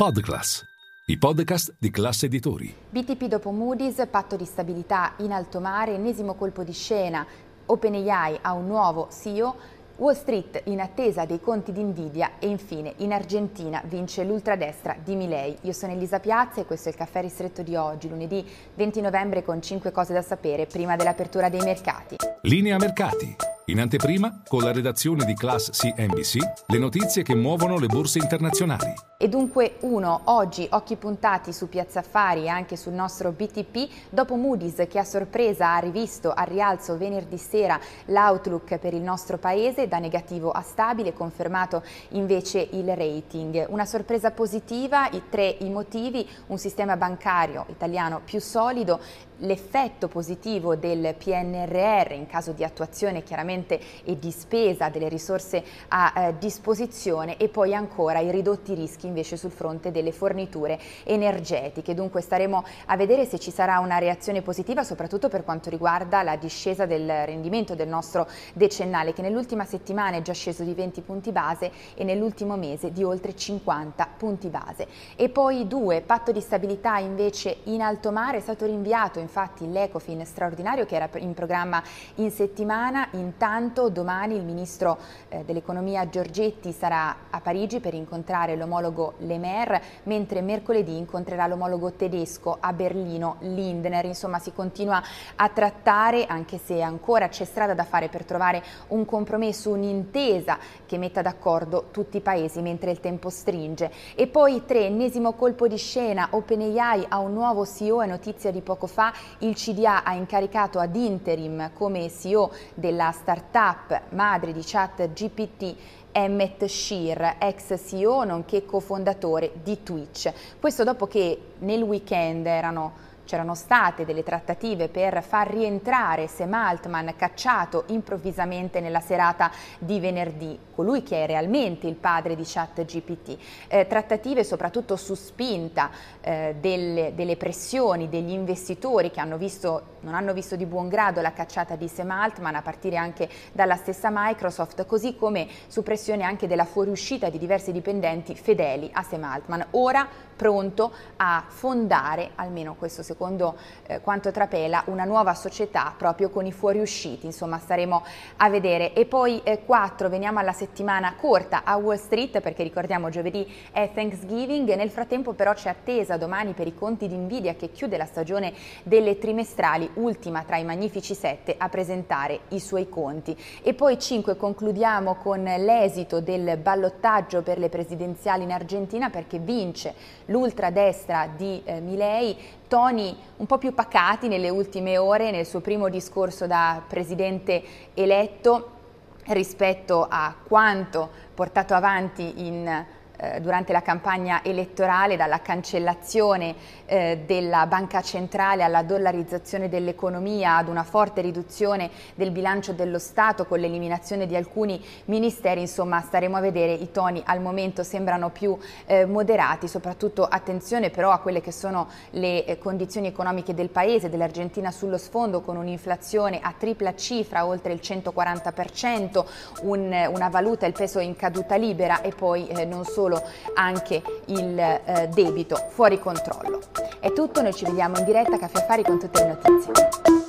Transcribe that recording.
Podclass, i podcast di classe editori. BTP dopo Moody's, patto di stabilità in alto mare, ennesimo colpo di scena. OpenAI ha un nuovo CEO. Wall Street in attesa dei conti di Nvidia e infine in Argentina vince l'ultradestra di Milei. Io sono Elisa Piazza e questo è il caffè ristretto di oggi, lunedì 20 novembre con 5 cose da sapere prima dell'apertura dei mercati. Linea mercati. In anteprima, con la redazione di Class CNBC, le notizie che muovono le borse internazionali. E dunque uno, oggi occhi puntati su Piazza Affari e anche sul nostro BTP, dopo Moody's che a sorpresa ha rivisto al rialzo venerdì sera l'outlook per il nostro paese da negativo a stabile, confermato invece il rating. Una sorpresa positiva, i tre i motivi, un sistema bancario italiano più solido, l'effetto positivo del PNRR in caso di attuazione chiaramente e di spesa delle risorse a eh, disposizione e poi ancora i ridotti rischi invece sul fronte delle forniture energetiche. Dunque staremo a vedere se ci sarà una reazione positiva soprattutto per quanto riguarda la discesa del rendimento del nostro decennale che nell'ultima settimana è già sceso di 20 punti base e nell'ultimo mese di oltre 50 punti base. E poi due, patto di stabilità invece in alto mare è stato rinviato infatti l'Ecofin straordinario che era in programma in settimana. Intanto domani il ministro eh, dell'economia Giorgetti sarà a Parigi per incontrare l'omologo Lemer, mentre mercoledì incontrerà l'omologo tedesco a Berlino Lindner. Insomma si continua a trattare, anche se ancora c'è strada da fare per trovare un compromesso, un'intesa che metta d'accordo tutti i paesi mentre il tempo stringe. E poi tre, ennesimo colpo di scena, OpenAI ha un nuovo CEO, è notizia di poco fa, il CDA ha incaricato ad interim come CEO della startup madre di chat GPT Emmet Shear, ex CEO nonché cofondatore di Twitch. Questo dopo che nel weekend erano c'erano state delle trattative per far rientrare Sam Altman cacciato improvvisamente nella serata di venerdì, colui che è realmente il padre di ChatGPT. Eh, trattative soprattutto su spinta eh, delle, delle, pressioni degli investitori che hanno visto, non hanno visto di buon grado la cacciata di Sam Altman a partire anche dalla stessa Microsoft, così come su pressione anche della fuoriuscita di diversi dipendenti fedeli a Sam Altman. Ora pronto a fondare, almeno questo secondo eh, quanto trapela, una nuova società proprio con i fuoriusciti, insomma staremo a vedere. E poi eh, 4, veniamo alla settimana corta a Wall Street perché ricordiamo giovedì è Thanksgiving, nel frattempo però c'è attesa domani per i conti di Nvidia che chiude la stagione delle trimestrali, ultima tra i magnifici sette a presentare i suoi conti. E poi 5, concludiamo con l'esito del ballottaggio per le presidenziali in Argentina perché vince l'ultradestra di eh, Milei, toni un po' più pacati nelle ultime ore nel suo primo discorso da presidente eletto rispetto a quanto portato avanti in eh, durante la campagna elettorale, dalla cancellazione eh, della banca centrale alla dollarizzazione dell'economia, ad una forte riduzione del bilancio dello Stato con l'eliminazione di alcuni ministeri, insomma staremo a vedere, i toni al momento sembrano più eh, moderati, soprattutto attenzione però a quelle che sono le eh, condizioni economiche del Paese, dell'Argentina sullo sfondo con un'inflazione a tripla cifra, oltre il 140%, un, una valuta, il peso in caduta libera e poi eh, non solo solo anche il eh, debito fuori controllo. È tutto, noi ci vediamo in diretta a Caffè Affari con tutte le notizie.